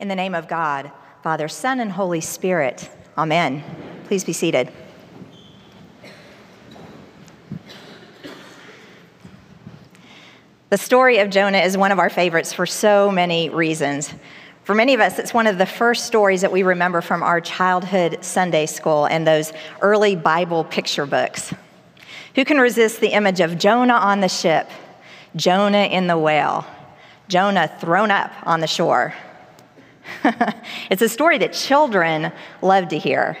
In the name of God, Father, Son, and Holy Spirit, Amen. Please be seated. The story of Jonah is one of our favorites for so many reasons. For many of us, it's one of the first stories that we remember from our childhood Sunday school and those early Bible picture books. Who can resist the image of Jonah on the ship, Jonah in the whale, Jonah thrown up on the shore? it's a story that children love to hear.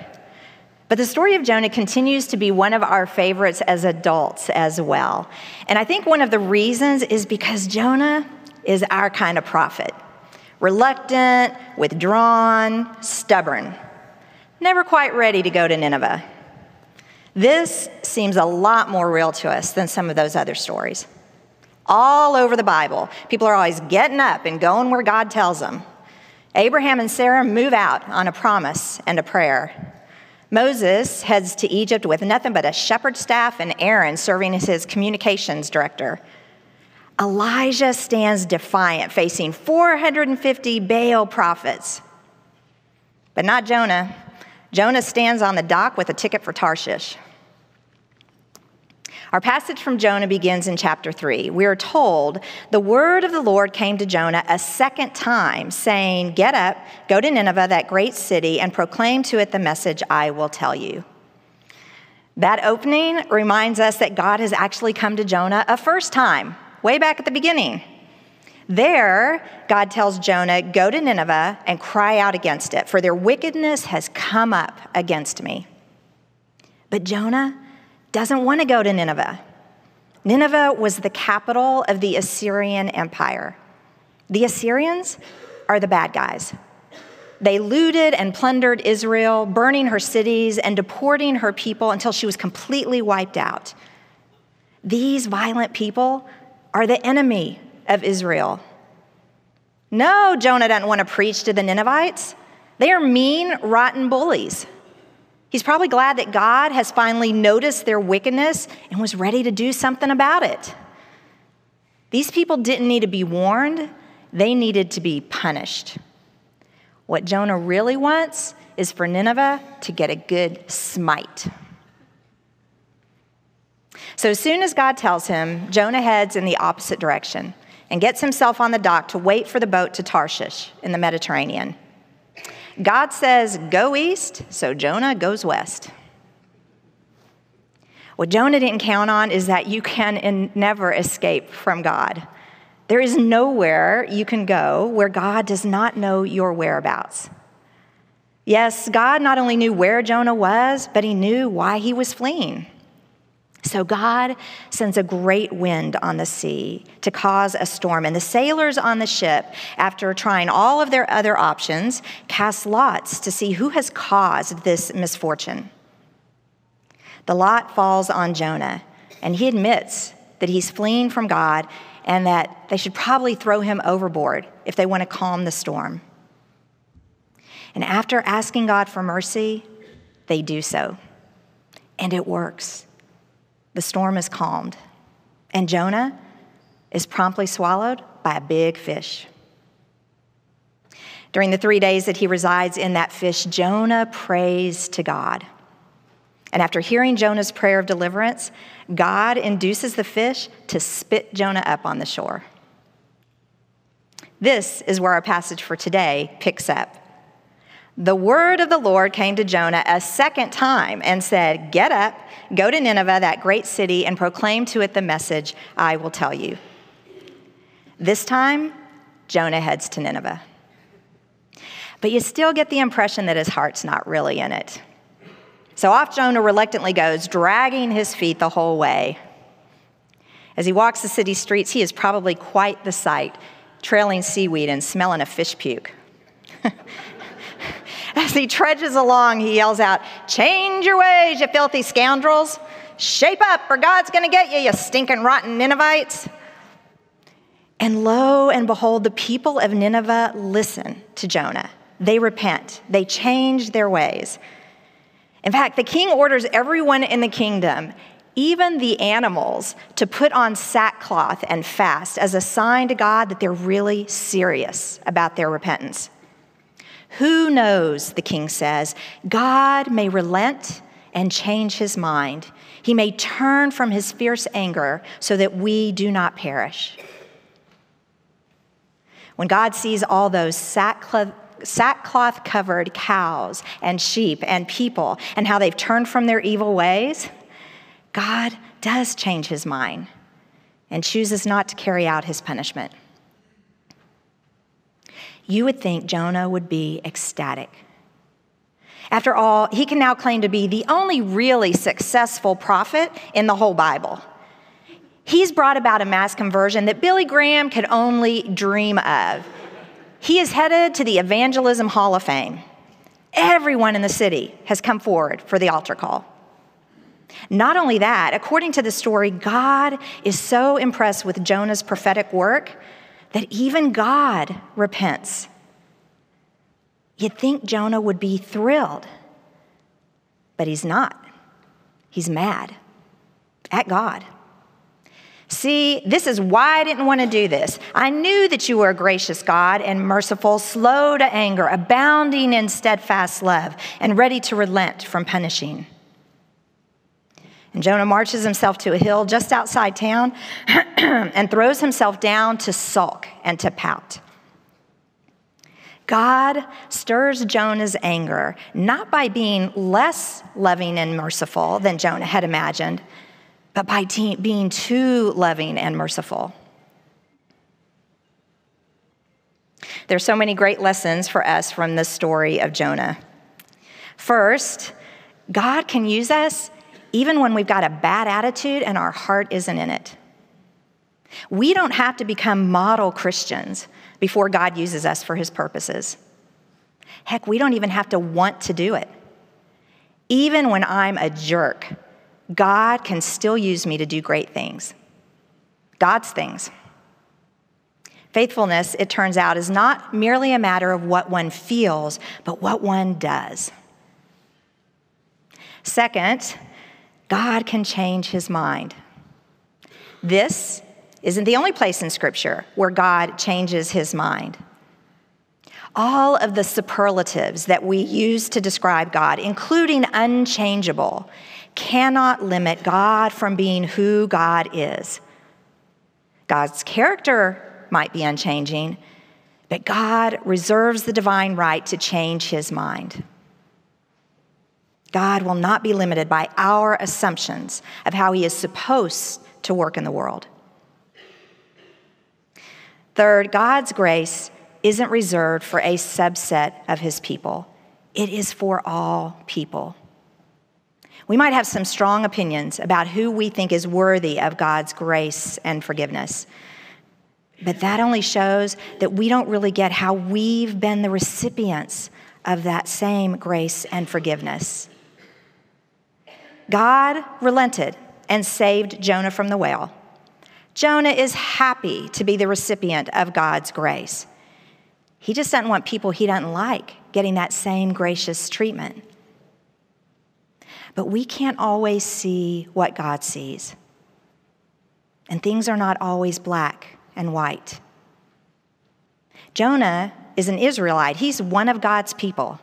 But the story of Jonah continues to be one of our favorites as adults as well. And I think one of the reasons is because Jonah is our kind of prophet reluctant, withdrawn, stubborn, never quite ready to go to Nineveh. This seems a lot more real to us than some of those other stories. All over the Bible, people are always getting up and going where God tells them. Abraham and Sarah move out on a promise and a prayer. Moses heads to Egypt with nothing but a shepherd's staff and Aaron serving as his communications director. Elijah stands defiant, facing 450 Baal prophets. But not Jonah. Jonah stands on the dock with a ticket for Tarshish. Our passage from Jonah begins in chapter 3. We are told the word of the Lord came to Jonah a second time, saying, Get up, go to Nineveh, that great city, and proclaim to it the message I will tell you. That opening reminds us that God has actually come to Jonah a first time, way back at the beginning. There, God tells Jonah, Go to Nineveh and cry out against it, for their wickedness has come up against me. But Jonah, doesn't want to go to Nineveh. Nineveh was the capital of the Assyrian Empire. The Assyrians are the bad guys. They looted and plundered Israel, burning her cities and deporting her people until she was completely wiped out. These violent people are the enemy of Israel. No, Jonah doesn't want to preach to the Ninevites. They are mean, rotten bullies. He's probably glad that God has finally noticed their wickedness and was ready to do something about it. These people didn't need to be warned, they needed to be punished. What Jonah really wants is for Nineveh to get a good smite. So, as soon as God tells him, Jonah heads in the opposite direction and gets himself on the dock to wait for the boat to Tarshish in the Mediterranean. God says, go east, so Jonah goes west. What Jonah didn't count on is that you can in, never escape from God. There is nowhere you can go where God does not know your whereabouts. Yes, God not only knew where Jonah was, but he knew why he was fleeing. So God sends a great wind on the sea to cause a storm. And the sailors on the ship, after trying all of their other options, cast lots to see who has caused this misfortune. The lot falls on Jonah, and he admits that he's fleeing from God and that they should probably throw him overboard if they want to calm the storm. And after asking God for mercy, they do so. And it works the storm is calmed, and Jonah is promptly swallowed by a big fish. During the three days that he resides in that fish, Jonah prays to God. And after hearing Jonah's prayer of deliverance, God induces the fish to spit Jonah up on the shore. This is where our passage for today picks up. The word of the Lord came to Jonah a second time and said, Get up, go to Nineveh, that great city, and proclaim to it the message I will tell you. This time, Jonah heads to Nineveh. But you still get the impression that his heart's not really in it. So off Jonah reluctantly goes, dragging his feet the whole way. As he walks the city streets, he is probably quite the sight, trailing seaweed and smelling a fish puke. As he trudges along, he yells out, Change your ways, you filthy scoundrels! Shape up, or God's gonna get you, you stinking rotten Ninevites! And lo and behold, the people of Nineveh listen to Jonah. They repent, they change their ways. In fact, the king orders everyone in the kingdom, even the animals, to put on sackcloth and fast as a sign to God that they're really serious about their repentance. Who knows, the king says, God may relent and change his mind. He may turn from his fierce anger so that we do not perish. When God sees all those sackcloth, sackcloth covered cows and sheep and people and how they've turned from their evil ways, God does change his mind and chooses not to carry out his punishment. You would think Jonah would be ecstatic. After all, he can now claim to be the only really successful prophet in the whole Bible. He's brought about a mass conversion that Billy Graham could only dream of. He is headed to the Evangelism Hall of Fame. Everyone in the city has come forward for the altar call. Not only that, according to the story, God is so impressed with Jonah's prophetic work that even God repents. You'd think Jonah would be thrilled, but he's not. He's mad at God. See, this is why I didn't want to do this. I knew that you were a gracious God and merciful, slow to anger, abounding in steadfast love, and ready to relent from punishing. And Jonah marches himself to a hill just outside town and throws himself down to sulk and to pout. God stirs Jonah's anger not by being less loving and merciful than Jonah had imagined, but by te- being too loving and merciful. There's so many great lessons for us from the story of Jonah. First, God can use us even when we've got a bad attitude and our heart isn't in it. We don't have to become model Christians before God uses us for his purposes. Heck, we don't even have to want to do it. Even when I'm a jerk, God can still use me to do great things. God's things. Faithfulness, it turns out, is not merely a matter of what one feels, but what one does. Second, God can change his mind. This isn't the only place in Scripture where God changes his mind. All of the superlatives that we use to describe God, including unchangeable, cannot limit God from being who God is. God's character might be unchanging, but God reserves the divine right to change his mind. God will not be limited by our assumptions of how he is supposed to work in the world. Third, God's grace isn't reserved for a subset of his people, it is for all people. We might have some strong opinions about who we think is worthy of God's grace and forgiveness. But that only shows that we don't really get how we've been the recipients of that same grace and forgiveness. God relented and saved Jonah from the whale. Jonah is happy to be the recipient of God's grace. He just doesn't want people he doesn't like getting that same gracious treatment. But we can't always see what God sees. And things are not always black and white. Jonah is an Israelite, he's one of God's people.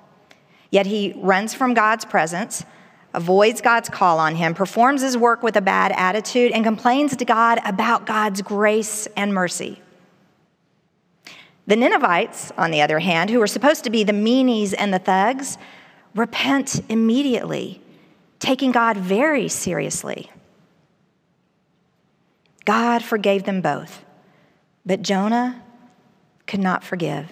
Yet he runs from God's presence avoids God's call on him, performs his work with a bad attitude, and complains to God about God's grace and mercy. The Ninevites, on the other hand, who were supposed to be the meanies and the thugs, repent immediately, taking God very seriously. God forgave them both, but Jonah could not forgive.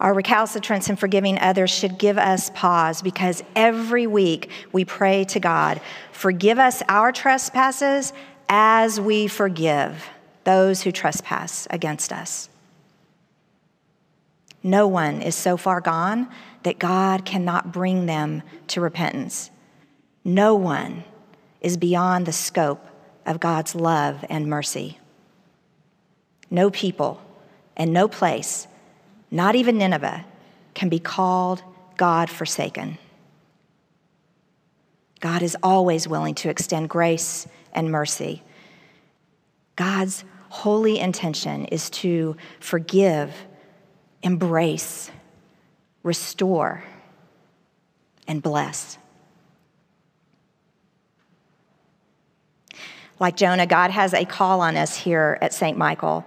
Our recalcitrance in forgiving others should give us pause because every week we pray to God, forgive us our trespasses as we forgive those who trespass against us. No one is so far gone that God cannot bring them to repentance. No one is beyond the scope of God's love and mercy. No people and no place not even Nineveh, can be called God forsaken. God is always willing to extend grace and mercy. God's holy intention is to forgive embrace, restore, and bless. Like Jonah, God has a call on us here at St. Michael.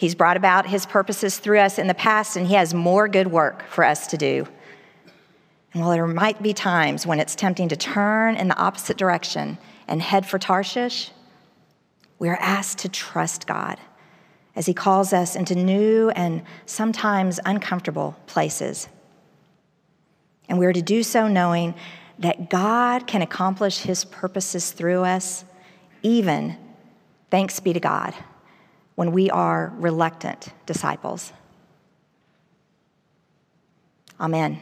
He's brought about his purposes through us in the past, and he has more good work for us to do. And while there might be times when it's tempting to turn in the opposite direction and head for Tarshish, we are asked to trust God as he calls us into new and sometimes uncomfortable places. And we are to do so knowing that God can accomplish his purposes through us, even, thanks be to God, when we are reluctant disciples. Amen.